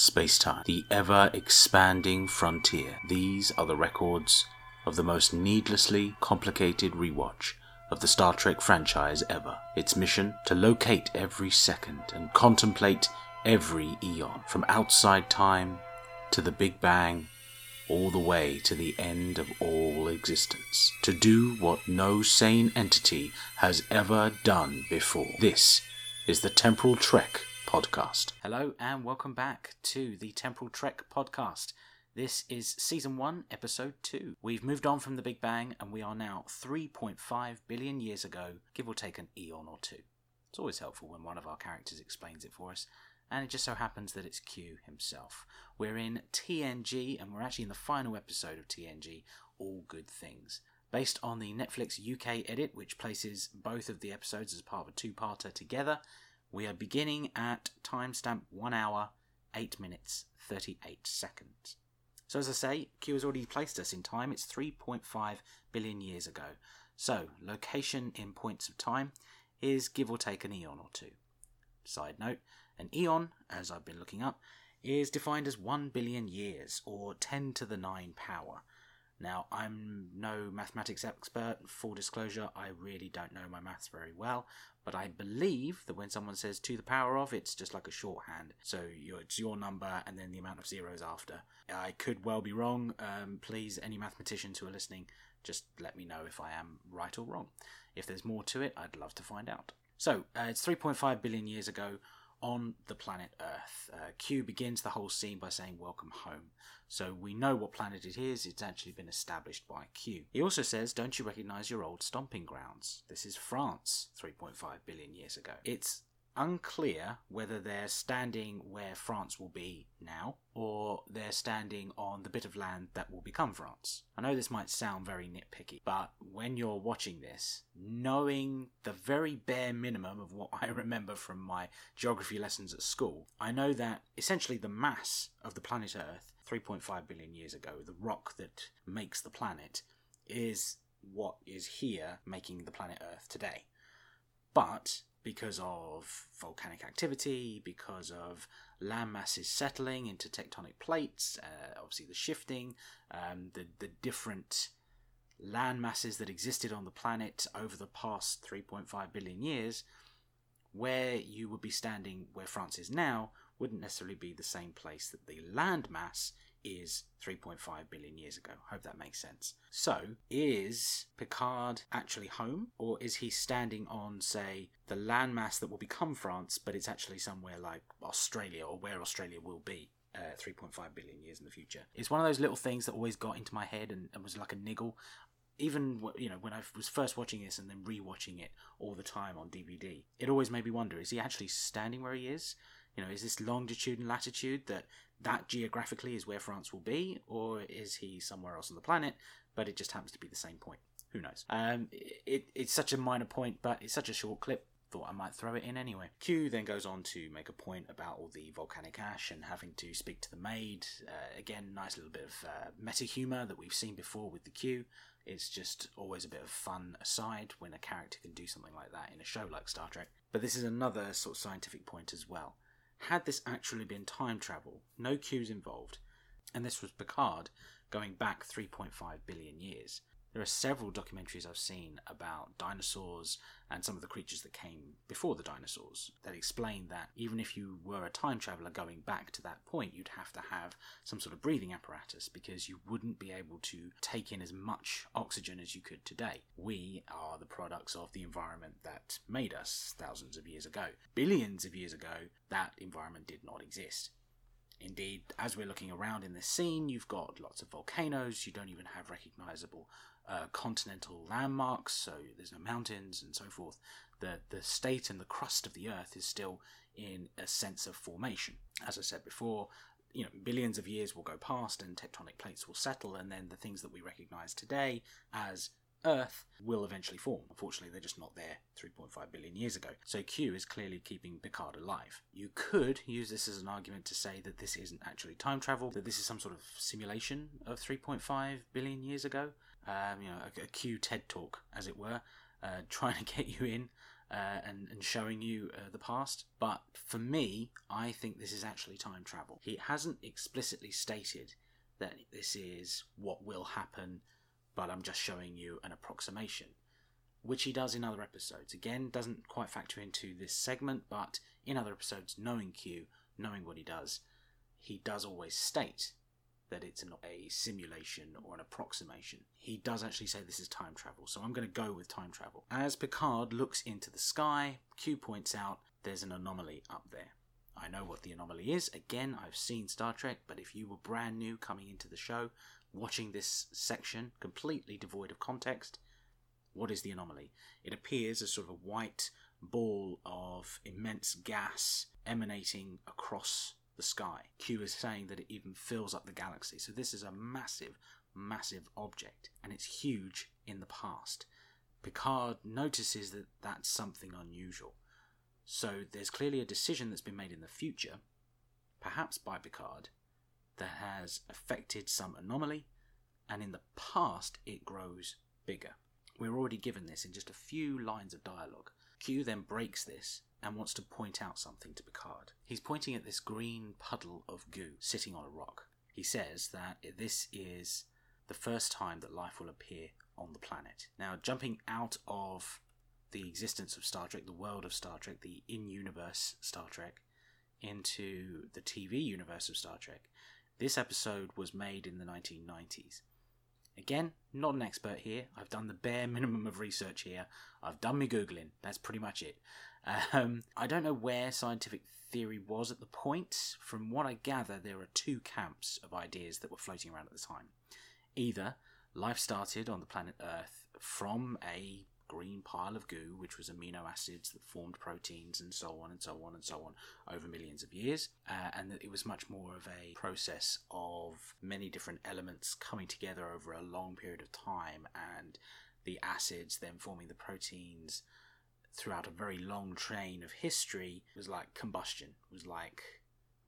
Space-time, the ever-expanding frontier. These are the records of the most needlessly complicated rewatch of the Star Trek franchise ever. Its mission to locate every second and contemplate every eon, from outside time to the Big Bang, all the way to the end of all existence. To do what no sane entity has ever done before. This is the Temporal Trek podcast. Hello and welcome back to the Temporal Trek podcast. This is season 1, episode 2. We've moved on from the Big Bang and we are now 3.5 billion years ago, give or take an eon or two. It's always helpful when one of our characters explains it for us, and it just so happens that it's Q himself. We're in TNG and we're actually in the final episode of TNG, All Good Things. Based on the Netflix UK edit, which places both of the episodes as part of a two parter together, we are beginning at timestamp 1 hour, 8 minutes, 38 seconds. So, as I say, Q has already placed us in time. It's 3.5 billion years ago. So, location in points of time is give or take an eon or two. Side note an eon, as I've been looking up, is defined as 1 billion years, or 10 to the 9 power. Now, I'm no mathematics expert, full disclosure, I really don't know my maths very well, but I believe that when someone says to the power of, it's just like a shorthand. So it's your number and then the amount of zeros after. I could well be wrong. Um, please, any mathematicians who are listening, just let me know if I am right or wrong. If there's more to it, I'd love to find out. So uh, it's 3.5 billion years ago on the planet Earth. Uh, Q begins the whole scene by saying, Welcome home. So we know what planet it is, it's actually been established by Q. He also says, Don't you recognize your old stomping grounds? This is France 3.5 billion years ago. It's unclear whether they're standing where France will be now or they're standing on the bit of land that will become France. I know this might sound very nitpicky, but when you're watching this, knowing the very bare minimum of what I remember from my geography lessons at school, I know that essentially the mass of the planet Earth 3.5 billion years ago, the rock that makes the planet, is what is here making the planet Earth today. But because of volcanic activity, because of land masses settling into tectonic plates, uh, obviously the shifting, um, the, the different land masses that existed on the planet over the past 3.5 billion years, where you would be standing where France is now wouldn't necessarily be the same place that the land mass is 3.5 billion years ago. Hope that makes sense. So, is Picard actually home, or is he standing on, say, the landmass that will become France, but it's actually somewhere like Australia or where Australia will be? Uh, 3.5 billion years in the future. It's one of those little things that always got into my head and, and was like a niggle even you know when I was first watching this and then rewatching it all the time on DVD, it always made me wonder: is he actually standing where he is? You know, is this longitude and latitude that that geographically is where France will be, or is he somewhere else on the planet? But it just happens to be the same point. Who knows? Um, it, it's such a minor point, but it's such a short clip. Thought I might throw it in anyway. Q then goes on to make a point about all the volcanic ash and having to speak to the maid. Uh, again, nice little bit of uh, meta humor that we've seen before with the Q. It's just always a bit of fun aside when a character can do something like that in a show like Star Trek. But this is another sort of scientific point as well. Had this actually been time travel, no Q's involved, and this was Picard going back 3.5 billion years, there are several documentaries I've seen about dinosaurs and some of the creatures that came before the dinosaurs that explain that even if you were a time traveler going back to that point, you'd have to have some sort of breathing apparatus because you wouldn't be able to take in as much oxygen as you could today. We are the products of the environment that made us thousands of years ago. Billions of years ago, that environment did not exist. Indeed, as we're looking around in this scene, you've got lots of volcanoes, you don't even have recognizable uh, continental landmarks, so there's no mountains and so forth. The, the state and the crust of the Earth is still in a sense of formation. As I said before, you know, billions of years will go past and tectonic plates will settle, and then the things that we recognize today as Earth will eventually form. Unfortunately, they're just not there 3.5 billion years ago. So Q is clearly keeping Picard alive. You could use this as an argument to say that this isn't actually time travel, that this is some sort of simulation of 3.5 billion years ago. Um, you know, a, a Q TED talk, as it were, uh, trying to get you in uh, and, and showing you uh, the past. But for me, I think this is actually time travel. He hasn't explicitly stated that this is what will happen, but I'm just showing you an approximation, which he does in other episodes. Again, doesn't quite factor into this segment, but in other episodes, knowing Q, knowing what he does, he does always state that it's not a simulation or an approximation. He does actually say this is time travel, so I'm going to go with time travel. As Picard looks into the sky, Q points out there's an anomaly up there. I know what the anomaly is. Again, I've seen Star Trek, but if you were brand new coming into the show, watching this section completely devoid of context, what is the anomaly? It appears as sort of a white ball of immense gas emanating across the sky. Q is saying that it even fills up the galaxy. So this is a massive, massive object, and it's huge in the past. Picard notices that that's something unusual. So there's clearly a decision that's been made in the future, perhaps by Picard, that has affected some anomaly, and in the past it grows bigger. We're already given this in just a few lines of dialogue. Q then breaks this and wants to point out something to Picard. He's pointing at this green puddle of goo sitting on a rock. He says that this is the first time that life will appear on the planet. Now, jumping out of the existence of Star Trek, the world of Star Trek, the in universe Star Trek, into the TV universe of Star Trek, this episode was made in the 1990s. Again, not an expert here. I've done the bare minimum of research here. I've done my Googling. That's pretty much it. Um, I don't know where scientific theory was at the point. From what I gather, there are two camps of ideas that were floating around at the time. Either life started on the planet Earth from a green pile of goo, which was amino acids that formed proteins and so on and so on and so on over millions of years, uh, and that it was much more of a process of many different elements coming together over a long period of time, and the acids then forming the proteins throughout a very long train of history was like combustion, was like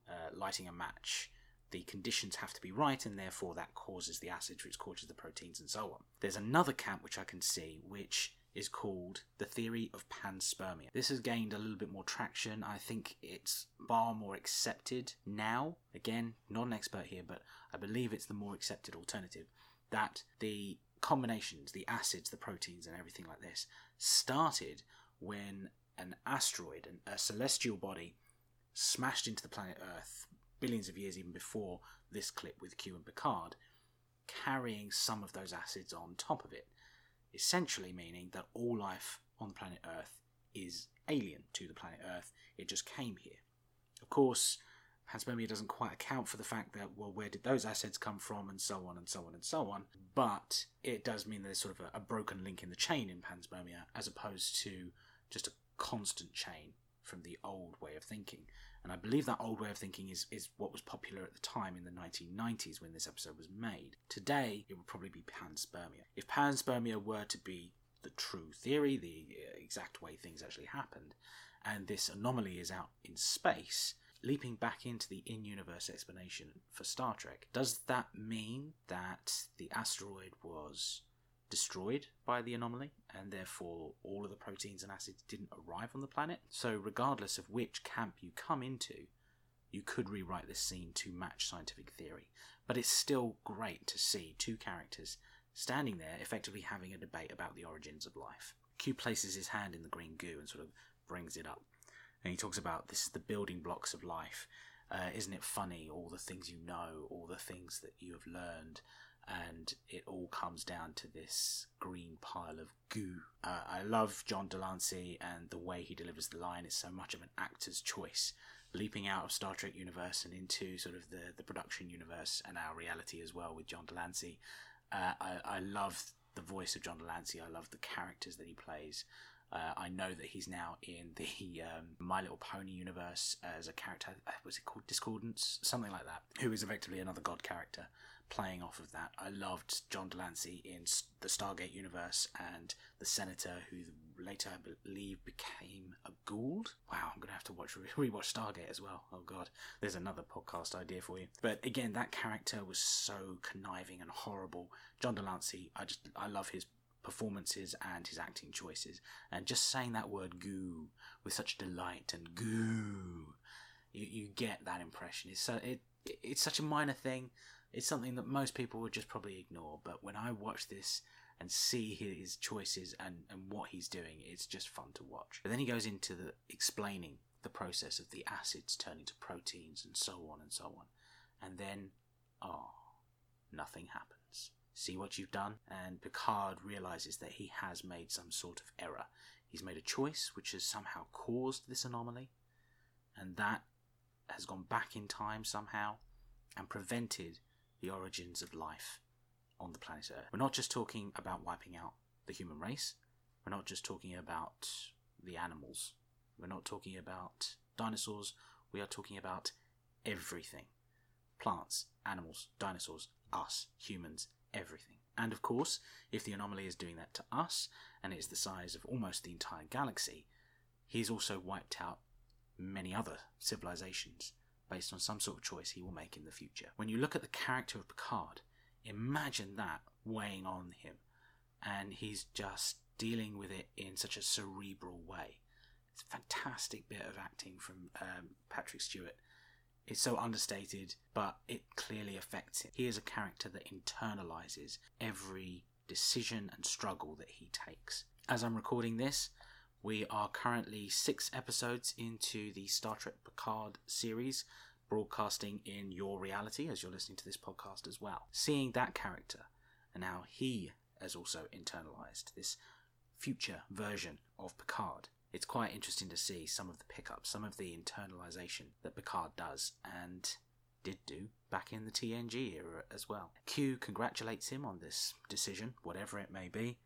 uh, lighting a match. The conditions have to be right, and therefore that causes the acids, which causes the proteins, and so on. There's another camp which I can see, which is called the theory of panspermia. This has gained a little bit more traction. I think it's far more accepted now. Again, not an expert here, but I believe it's the more accepted alternative that the combinations, the acids, the proteins, and everything like this started when an asteroid, a celestial body, smashed into the planet Earth billions of years even before this clip with Q and Picard, carrying some of those acids on top of it, essentially meaning that all life on planet Earth is alien to the planet Earth. It just came here. Of course, panspermia doesn't quite account for the fact that, well, where did those acids come from, and so on and so on and so on. But it does mean there's sort of a, a broken link in the chain in panspermia, as opposed to just a constant chain from the old way of thinking. And I believe that old way of thinking is, is what was popular at the time in the 1990s when this episode was made. Today, it would probably be panspermia. If panspermia were to be the true theory, the uh, exact way things actually happened, and this anomaly is out in space, leaping back into the in universe explanation for Star Trek, does that mean that the asteroid was destroyed by the anomaly, and therefore all of the proteins and acids didn't arrive on the planet. So, regardless of which camp you come into, you could rewrite this scene to match scientific theory. But it's still great to see two characters standing there effectively having a debate about the origins of life. Q places his hand in the green goo and sort of brings it up. And he talks about this is the building blocks of life. Uh, isn't it funny, all the things you know, all the things that you have learned, and it all comes down to this green pile of goo. Uh, I love John de Lancie and the way he delivers the line is so much of an actor's choice, leaping out of Star Trek universe and into sort of the, the production universe and our reality as well with John de Lancie. Uh, I, I love the voice of John de Lancie. I love the characters that he plays. Uh, I know that he's now in the um, My Little Pony universe as a character. Uh, was it called Discordance? Something like that. Who is effectively another god character playing off of that. I loved John de Lancie in the Stargate universe and the Senator, who later, I believe, became a Goa'uld. Wow, I'm gonna have to watch rewatch Stargate as well. Oh god, there's another podcast idea for you. But again, that character was so conniving and horrible. John de Lancie, I just I love his performances and his acting choices. And just saying that word goo with such delight and goo, you, you get that impression. It's so it it's such a minor thing. It's something that most people would just probably ignore. But when I watch this and see his choices and, and what he's doing, it's just fun to watch. But then he goes into the explaining the process of the acids turning to proteins and so on and so on. And then, oh, nothing happens. See what you've done? And Picard realizes that he has made some sort of error. He's made a choice which has somehow caused this anomaly, and that has gone back in time somehow and prevented the origins of life on the planet Earth. We're not just talking about wiping out the human race, we're not just talking about the animals, we're not talking about dinosaurs, we are talking about everything. Plants, animals, dinosaurs, us, humans, everything. And of course, if the anomaly is doing that to us, and it's the size of almost the entire galaxy, he's also wiped out many other civilizations based on some sort of choice he will make in the future. When you look at the character of Picard, imagine that weighing on him, and he's just dealing with it in such a cerebral way. It's a fantastic bit of acting from um, Patrick Stewart. It's so understated, but it clearly affects him. He is a character that internalizes every decision and struggle that he takes. As I'm recording this, we are currently six episodes into the Star Trek Picard series, broadcasting in your reality as you're listening to this podcast as well. Seeing that character and how he has also internalized this future version of Picard. It's quite interesting to see some of the pickups, some of the internalization that Picard does and did do back in the TNG era as well. Q congratulates him on this decision, whatever it may be,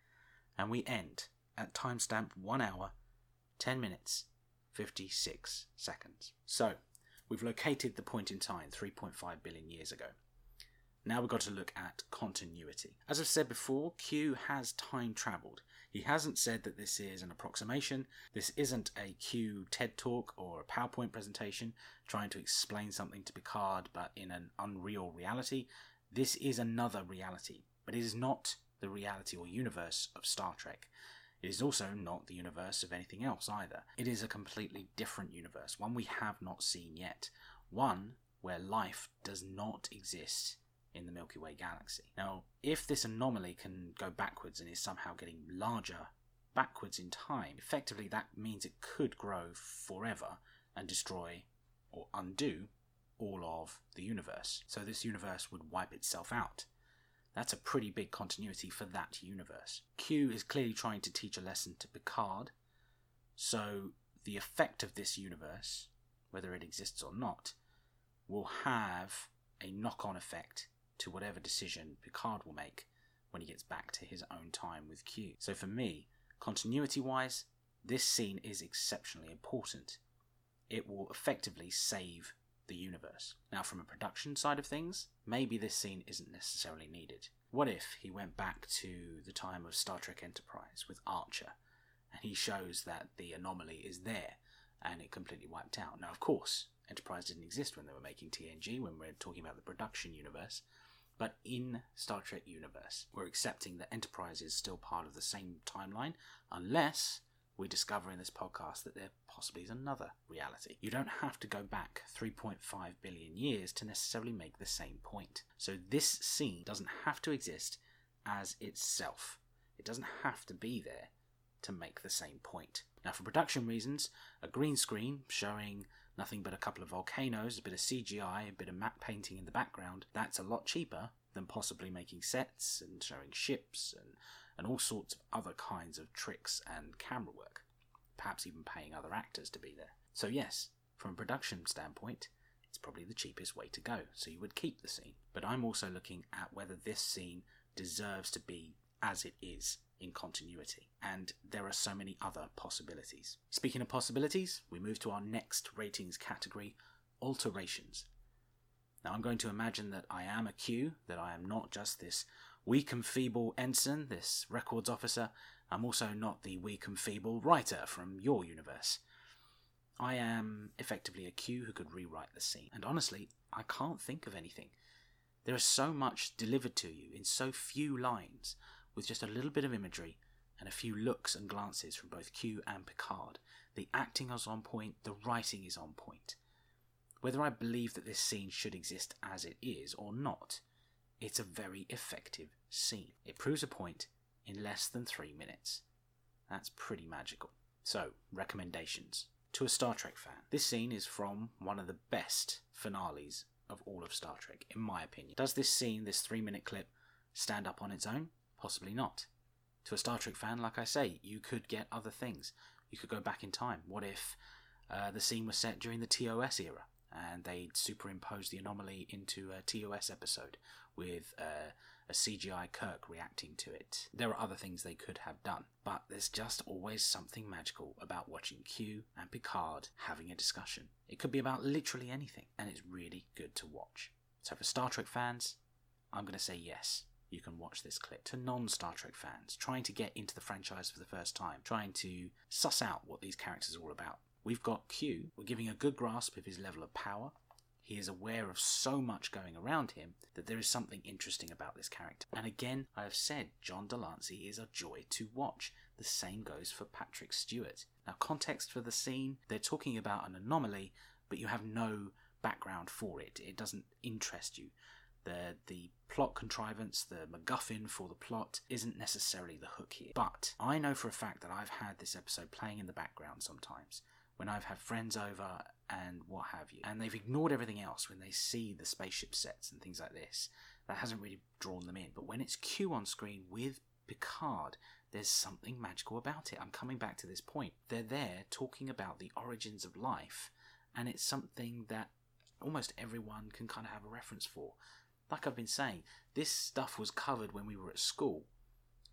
and we end at timestamp 1 hour, 10 minutes, 56 seconds. So, we've located the point in time 3.5 billion years ago. Now we've got to look at continuity. As I've said before, Q has time travelled. He hasn't said that this is an approximation. This isn't a Q TED talk or a PowerPoint presentation trying to explain something to Picard but in an unreal reality. This is another reality, but it is not the reality or universe of Star Trek. It is also not the universe of anything else either. It is a completely different universe, one we have not seen yet. One where life does not exist in the Milky Way galaxy. Now, if this anomaly can go backwards and is somehow getting larger backwards in time, effectively that means it could grow forever and destroy or undo all of the universe. So this universe would wipe itself out. That's a pretty big continuity for that universe. Q is clearly trying to teach a lesson to Picard, so the effect of this universe, whether it exists or not, will have a knock on effect to whatever decision Picard will make when he gets back to his own time with Q. So for me, continuity wise, this scene is exceptionally important. It will effectively save the universe. Now, from a production side of things, maybe this scene isn't necessarily needed. What if he went back to the time of Star Trek Enterprise with Archer, and he shows that the anomaly is there and it completely wiped out? Now, of course, Enterprise didn't exist when they were making TNG, when we're talking about the production universe. But in Star Trek universe, we're accepting that Enterprise is still part of the same timeline, unless we discover in this podcast that there possibly is another reality. You don't have to go back 3.5 billion years to necessarily make the same point. So this scene doesn't have to exist as itself. It doesn't have to be there to make the same point. Now, for production reasons, a green screen showing nothing but a couple of volcanoes, a bit of CGI, a bit of matte painting in the background, that's a lot cheaper than possibly making sets and showing ships and and all sorts of other kinds of tricks and camera work, perhaps even paying other actors to be there. So, yes, from a production standpoint, it's probably the cheapest way to go, so you would keep the scene. But I'm also looking at whether this scene deserves to be as it is in continuity, and there are so many other possibilities. Speaking of possibilities, we move to our next ratings category alterations. Now, I'm going to imagine that I am a Q, that I am not just this weak and feeble ensign, this records officer. I'm also not the weak and feeble writer from your universe. I am effectively a Q who could rewrite the scene, and honestly, I can't think of anything. There is so much delivered to you in so few lines, with just a little bit of imagery and a few looks and glances from both Q and Picard. The acting is on point, the writing is on point. Whether I believe that this scene should exist as it is or not, it's a very effective scene. It proves a point in less than three minutes. That's pretty magical. So, recommendations. To a Star Trek fan, this scene is from one of the best finales of all of Star Trek, in my opinion. Does this scene, this three minute clip, stand up on its own? Possibly not. To a Star Trek fan, like I say, you could get other things. You could go back in time. What if uh, the scene was set during the TOS era and they'd superimpose the anomaly into a TOS episode with uh, a CGI Kirk reacting to it? There are other things they could have done, but there's just always something magical about watching Q and Picard having a discussion. It could be about literally anything, and it's really good to watch. So, for Star Trek fans, I'm going to say yes you can watch this clip. To non Star Trek fans trying to get into the franchise for the first time, trying to suss out what these characters are all about. We've got Q, we're giving a good grasp of his level of power. He is aware of so much going around him that there is something interesting about this character. And again, I have said John de Lancie is a joy to watch. The same goes for Patrick Stewart. Now, context for the scene they're talking about an anomaly, but you have no background for it. It doesn't interest you the the plot contrivance, the MacGuffin for the plot, isn't necessarily the hook here. But I know for a fact that I've had this episode playing in the background sometimes when I've had friends over and what have you, and they've ignored everything else when they see the spaceship sets and things like this. That hasn't really drawn them in. But when it's Q on screen with Picard, there's something magical about it. I'm coming back to this point. They're there talking about the origins of life, and it's something that almost everyone can kind of have a reference for like I've been saying, this stuff was covered when we were at school.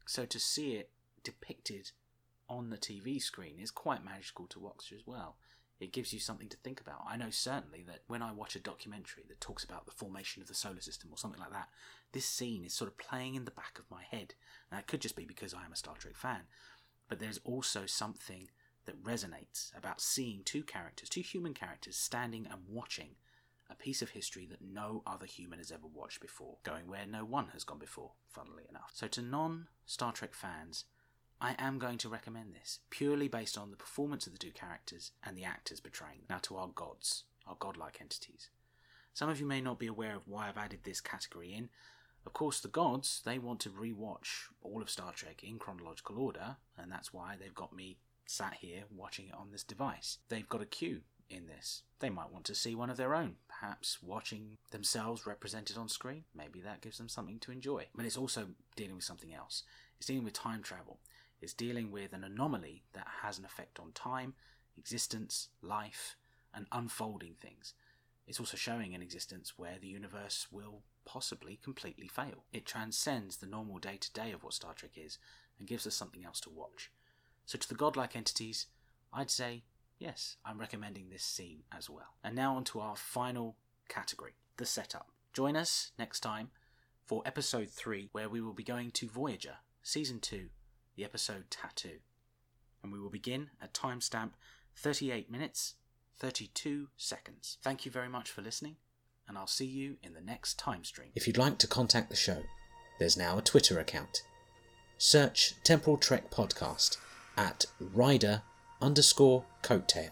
So to see it depicted on the TV screen is quite magical to watch as well. It gives you something to think about. I know certainly that when I watch a documentary that talks about the formation of the solar system or something like that, this scene is sort of playing in the back of my head. Now, it could just be because I am a Star Trek fan, but there's also something that resonates about seeing two characters, two human characters, standing and watching a piece of history that no other human has ever watched before, going where no one has gone before, funnily enough. So, to non Star Trek fans, I am going to recommend this, purely based on the performance of the two characters and the actors portraying them. Now, to our gods, our godlike entities. Some of you may not be aware of why I've added this category in. Of course, the gods, they want to rewatch all of Star Trek in chronological order, and that's why they've got me sat here watching it on this device. They've got a Q in this. They might want to see one of their own, perhaps watching themselves represented on screen. Maybe that gives them something to enjoy. But it's also dealing with something else. It's dealing with time travel. It's dealing with an anomaly that has an effect on time, existence, life, and unfolding things. It's also showing an existence where the universe will possibly completely fail. It transcends the normal day to day of what Star Trek is and gives us something else to watch. So, to the godlike entities, I'd say yes, I'm recommending this scene as well. And now on to our final category the setup. Join us next time for episode 3, where we will be going to Voyager, season 2, the episode Tattoo. And we will begin at timestamp 38 minutes 32 seconds. Thank you very much for listening, and I'll see you in the next time stream. If you'd like to contact the show, there's now a Twitter account. Search Temporal Trek Podcast at Rider underscore coattail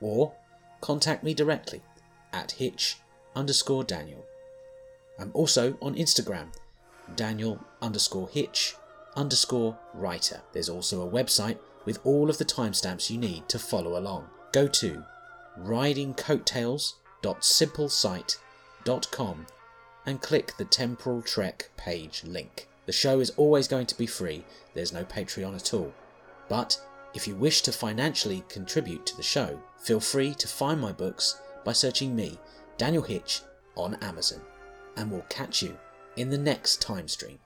or contact me directly at hitch underscore daniel. I'm also on Instagram, daniel underscore hitch underscore writer. There's also a website with all of the timestamps you need to follow along. Go to ridingcoattails.simplesite.com and click the Temporal Trek page link. The show is always going to be free, there's no Patreon at all. But if you wish to financially contribute to the show, feel free to find my books by searching me, Daniel Hitch, on Amazon. And we'll catch you in the next time stream.